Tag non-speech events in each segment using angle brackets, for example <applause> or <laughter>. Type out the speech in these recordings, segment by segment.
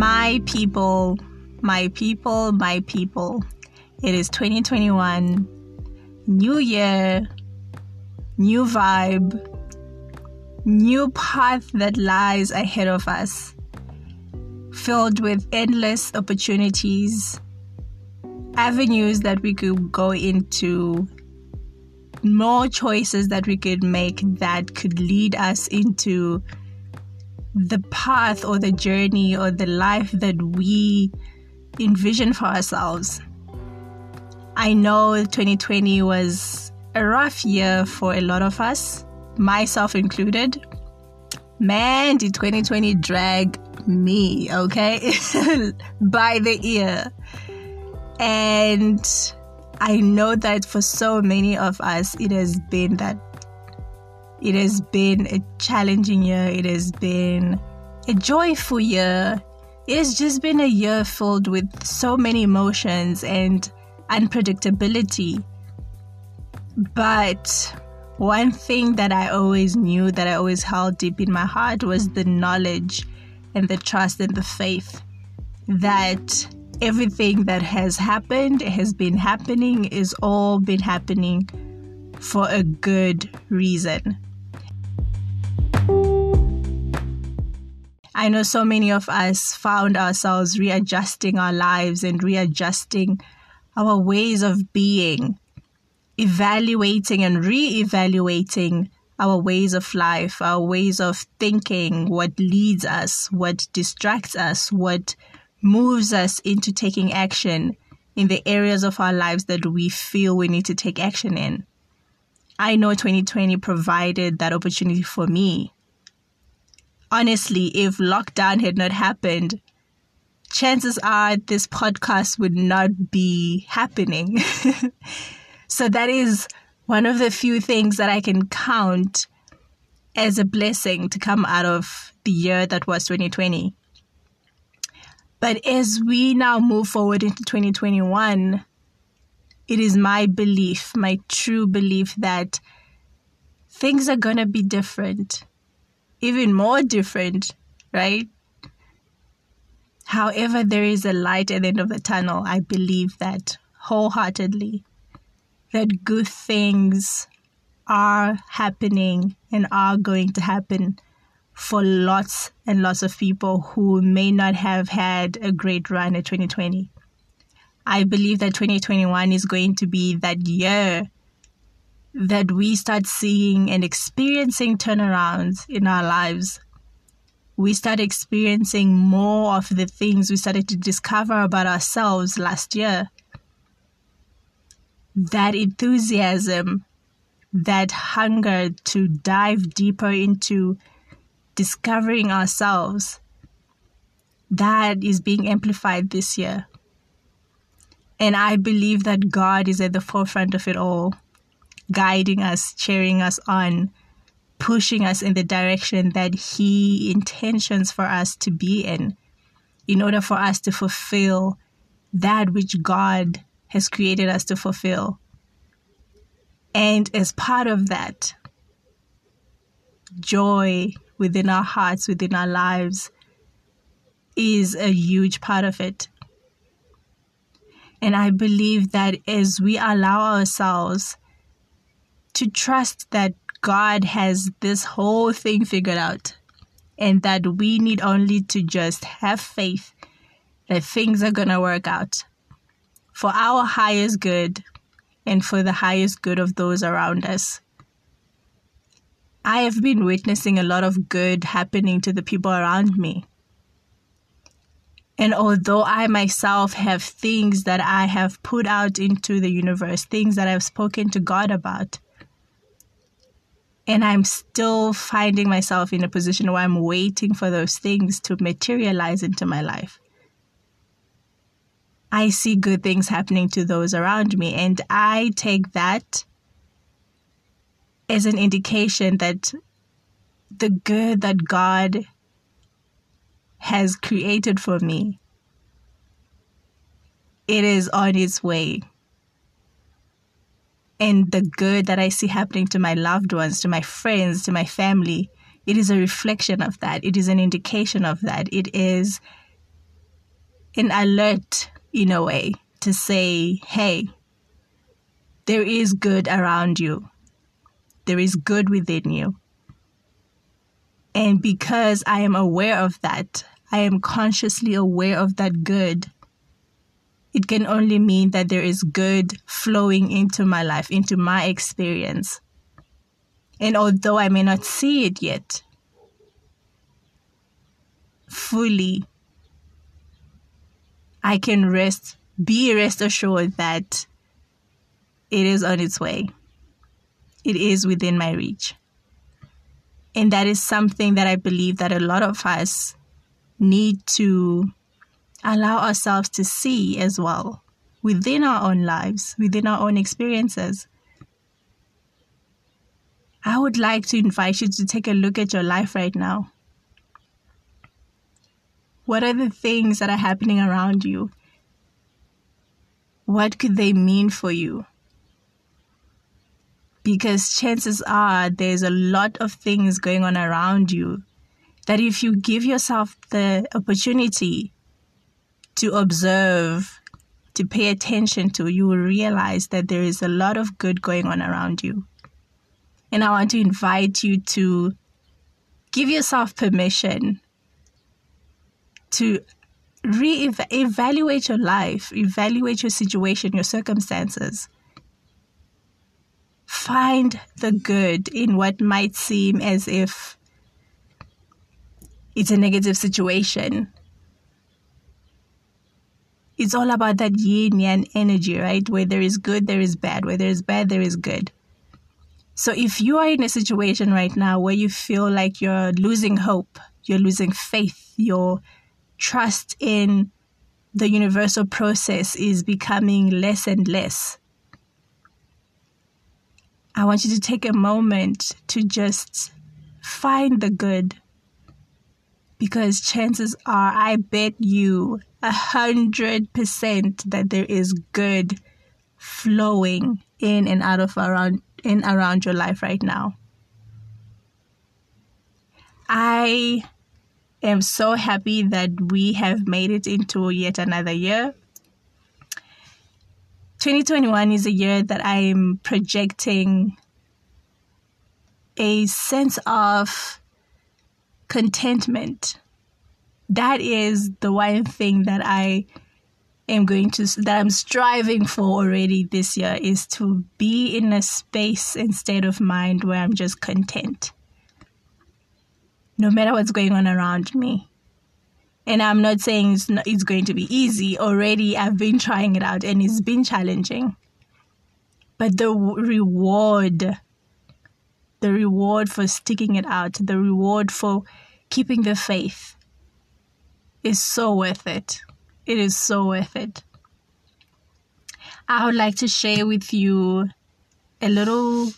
My people, my people, my people. It is 2021, new year, new vibe, new path that lies ahead of us, filled with endless opportunities, avenues that we could go into, more choices that we could make that could lead us into the path or the journey or the life that we envision for ourselves. I know 2020 was a rough year for a lot of us, myself included. Man, did 2020 drag me, okay? <laughs> By the ear. And I know that for so many of us, it has been that it has been a challenging year. It has been a joyful year. It has just been a year filled with so many emotions and unpredictability. But one thing that I always knew, that I always held deep in my heart, was the knowledge and the trust and the faith that everything that has happened, has been happening, is all been happening for a good reason. I know so many of us found ourselves readjusting our lives and readjusting our ways of being, evaluating and re evaluating our ways of life, our ways of thinking, what leads us, what distracts us, what moves us into taking action in the areas of our lives that we feel we need to take action in. I know 2020 provided that opportunity for me honestly, if lockdown had not happened, chances are this podcast would not be happening. <laughs> so that is one of the few things that I can count as a blessing to come out of the year that was 2020. But as we now move forward into 2021, it is my belief, my true belief that things are going to be different even more different, right? However, there is a light at the end of the tunnel. I believe that wholeheartedly that good things are happening and are going to happen for lots and lots of people who may not have had a great run at 2020. I believe that 2021 is going to be that year that we start seeing and experiencing turnarounds in our lives. We start experiencing more of the things we started to discover about ourselves last year. That enthusiasm, that hunger to dive deeper into discovering ourselves, that is being amplified this year. And I believe that God is at the forefront of it all guiding us, cheering us on, pushing us in the direction that He intentions for us to be in, in order for us to fulfill that which God has created us to fulfill. And as part of that, joy within our hearts, within our lives, is a huge part of it. And I believe that as we allow ourselves to trust that God has this whole thing figured out and that we need only to just have faith that things are going to work out for our highest good and for the highest good of those around us. I have been witnessing a lot of good happening to the people around me. And although I myself have things that I have put out into the universe, things that I've spoken to God about, and I'm still finding myself in a position where I'm waiting for those things to materialize into my life. I see good things happening to those around me, and I take that as an indication that the good that God has created for me it is on its way and the good that I see happening to my loved ones, to my friends, to my family, it is a reflection of that. It is an indication of that. It is an alert in a way to say, hey, there is good around you, there is good within you. And because I am aware of that, I am consciously aware of that good. It can only mean that there is good flowing into my life, into my experience. And although I may not see it yet fully, I can rest, be rest assured that it is on its way. It is within my reach. And that is something that I believe that a lot of us need to allow ourselves to see as well within our own lives, within our own experiences. I would like to invite you to take a look at your life right now. What are the things that are happening around you? What could they mean for you? Because chances are there's a lot of things going on around you that if you give yourself the opportunity to observe, to pay attention to, you will realize that there is a lot of good going on around you. And I want to invite you to give yourself permission to re-evaluate your life, evaluate your situation, your circumstances. Find the good in what might seem as if it's a negative situation. It's all about that yin yang energy, right? Where there is good, there is bad. Where there is bad, there is good. So if you are in a situation right now where you feel like you're losing hope, you're losing faith, your trust in the universal process is becoming less and less, I want you to take a moment to just find the good. Because chances are, I bet you a hundred percent that there is good flowing in and out of around in around your life right now. I am so happy that we have made it into yet another year. 2021 is a year that I'm projecting a sense of contentment. That is the one thing that I am going to that I'm striving for already this year is to be in a space and state of mind where I'm just content. No matter what's going on around me. And I'm not saying it's, not, it's going to be easy. Already I've been trying it out and it's been challenging. But the reward the reward for sticking it out, the reward for keeping the faith is so worth it. It is so worth it. I would like to share with you a little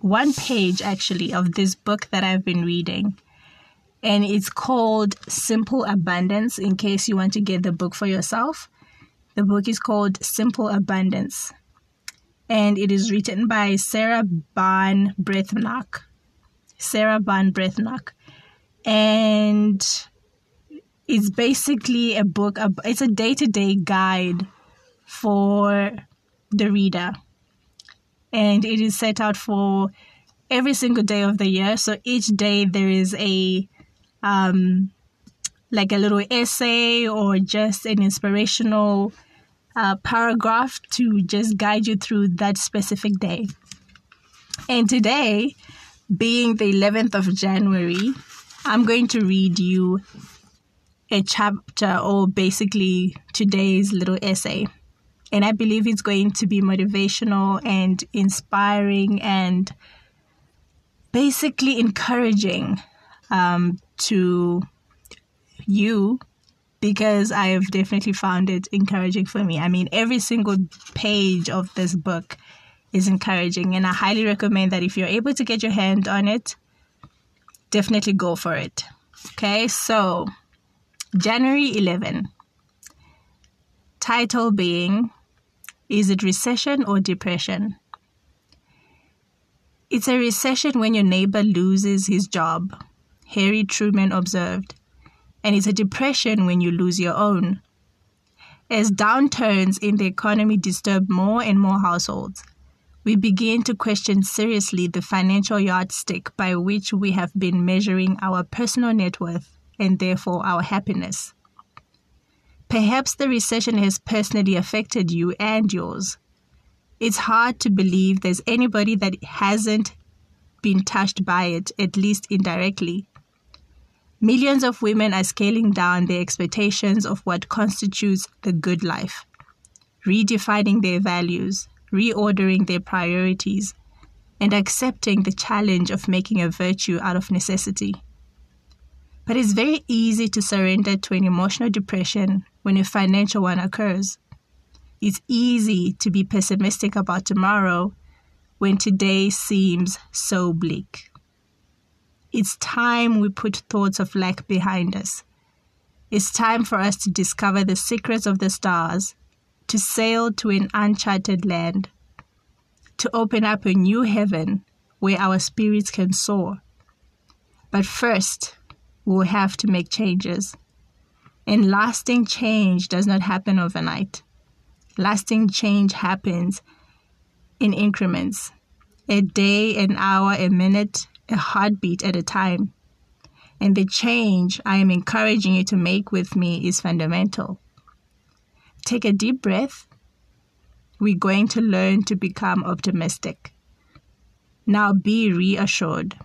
one page actually of this book that I've been reading. And it's called Simple Abundance in case you want to get the book for yourself. The book is called Simple Abundance and it is written by Sarah Ban Breathnach. Sarah Ban Breathnach. And it's basically a book, it's a day to day guide for the reader. And it is set out for every single day of the year. So each day there is a, um, like a little essay or just an inspirational uh, paragraph to just guide you through that specific day. And today, being the 11th of January, I'm going to read you a chapter or basically today's little essay. And I believe it's going to be motivational and inspiring and basically encouraging um, to you because I have definitely found it encouraging for me. I mean, every single page of this book is encouraging, and I highly recommend that if you're able to get your hand on it, definitely go for it. Okay, so January 11. Title being Is it recession or depression? It's a recession when your neighbor loses his job, Harry Truman observed and it's a depression when you lose your own. As downturns in the economy disturb more and more households, we begin to question seriously the financial yardstick by which we have been measuring our personal net worth and therefore our happiness. Perhaps the recession has personally affected you and yours. It's hard to believe there's anybody that hasn't been touched by it, at least indirectly. Millions of women are scaling down their expectations of what constitutes the good life, redefining their values, reordering their priorities, and accepting the challenge of making a virtue out of necessity. But it's very easy to surrender to an emotional depression when a financial one occurs. It's easy to be pessimistic about tomorrow when today seems so bleak. It's time we put thoughts of lack behind us. It's time for us to discover the secrets of the stars, to sail to an uncharted land, to open up a new heaven where our spirits can soar. But first, we'll have to make changes. And lasting change does not happen overnight. Lasting change happens in increments a day, an hour, a minute, a heartbeat at a time. And the change I am encouraging you to make with me is fundamental. Take a deep breath. We're going to learn to become optimistic. Now be reassured.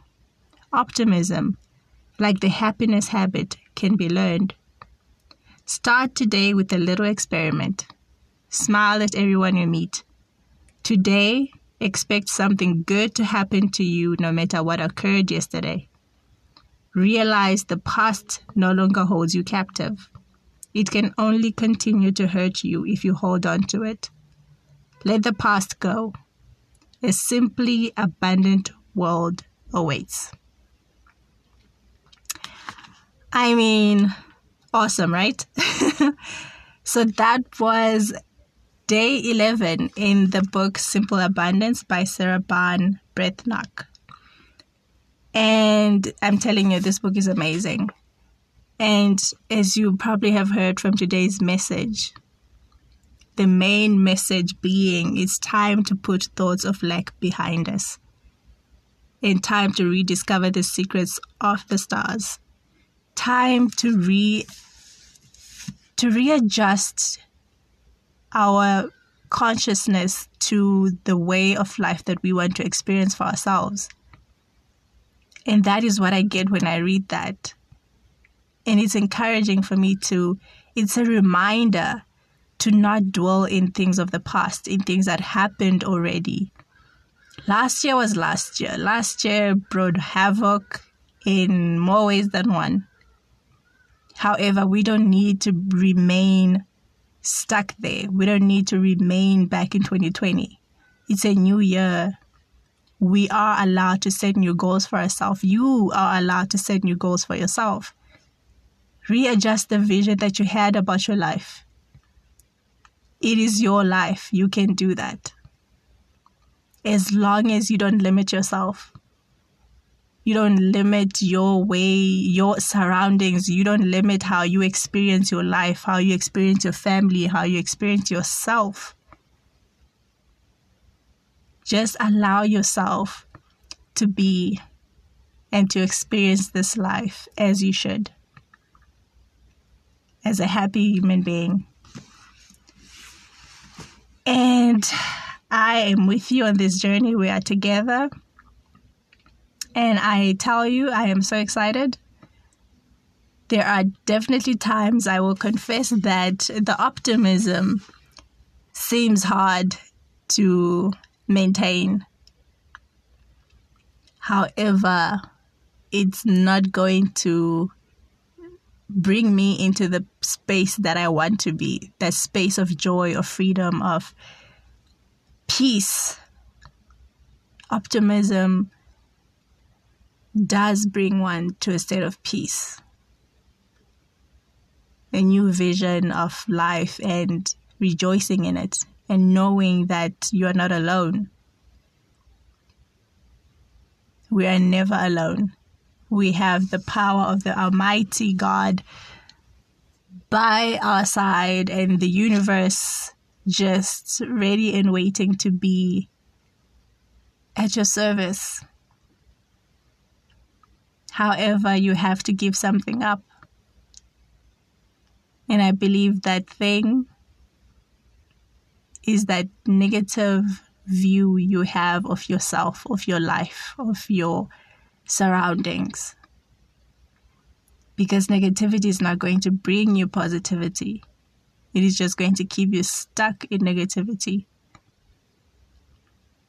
Optimism, like the happiness habit, can be learned. Start today with a little experiment. Smile at everyone you meet. Today, expect something good to happen to you no matter what occurred yesterday. Realize the past no longer holds you captive. It can only continue to hurt you if you hold on to it. Let the past go. A simply abundant world awaits. I mean, awesome, right? <laughs> so that was day 11 in the book Simple Abundance by Sarah Ban Breathnach. And I'm telling you, this book is amazing. And as you probably have heard from today's message, the main message being it's time to put thoughts of lack behind us and time to rediscover the secrets of the stars time to re to readjust our consciousness to the way of life that we want to experience for ourselves. And that is what I get when I read that. And it's encouraging for me to, it's a reminder to not dwell in things of the past, in things that happened already. Last year was last year. Last year brought havoc in more ways than one. However, we don't need to remain stuck there. We don't need to remain back in 2020. It's a new year. We are allowed to set new goals for ourselves. You are allowed to set new goals for yourself. Readjust the vision that you had about your life. It is your life. You can do that. As long as you don't limit yourself you don't limit your way, your surroundings. You don't limit how you experience your life, how you experience your family, how you experience yourself. Just allow yourself to be and to experience this life as you should, as a happy human being. And I am with you on this journey. We are together. And I tell you, I am so excited. There are definitely times I will confess that the optimism seems hard to maintain. However, it's not going to bring me into the space that I want to be that space of joy, of freedom, of peace. Optimism does bring one to a state of peace, a new vision of life, and rejoicing in it, and knowing that you are not alone. We are never alone. We have the power of the Almighty God by our side and the universe just ready and waiting to be at your service. However, you have to give something up. And I believe that thing is that negative view you have of yourself, of your life, of your surroundings. Because negativity is not going to bring you positivity, it is just going to keep you stuck in negativity.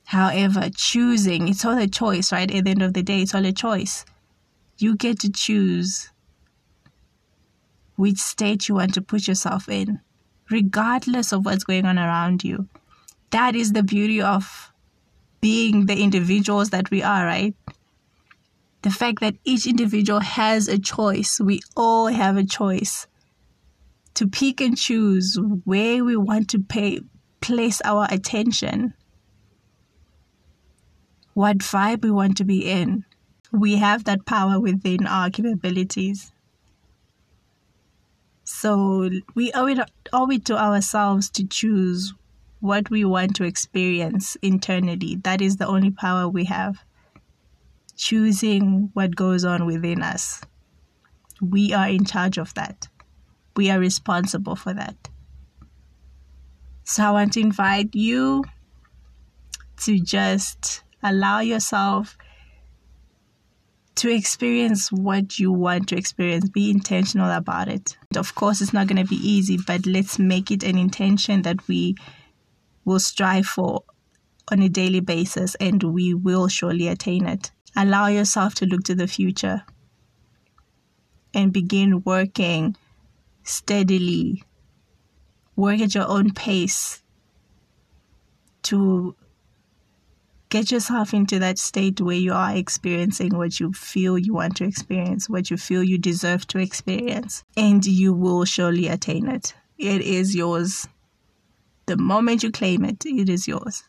However, choosing, it's all a choice, right? At the end of the day, it's all a choice. You get to choose which state you want to put yourself in, regardless of what's going on around you. That is the beauty of being the individuals that we are, right? The fact that each individual has a choice. We all have a choice to pick and choose where we want to pay place our attention what vibe we want to be in we have that power within our capabilities. So we owe it, owe it to ourselves to choose what we want to experience internally. That is the only power we have. Choosing what goes on within us. We are in charge of that. We are responsible for that. So I want to invite you to just allow yourself to experience what you want to experience. Be intentional about it. Of course, it's not going to be easy, but let's make it an intention that we will strive for on a daily basis and we will surely attain it. Allow yourself to look to the future and begin working steadily, work at your own pace to get yourself into that state where you are experiencing what you feel you want to experience, what you feel you deserve to experience, and you will surely attain it. It is yours. The moment you claim it, it is yours.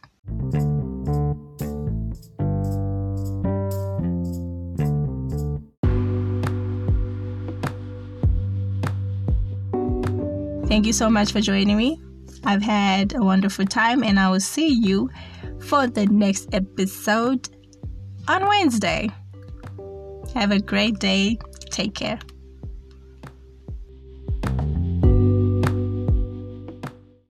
Thank you so much for joining me. I've had a wonderful time, and I will see you for the next episode on Wednesday. Have a great day. Take care.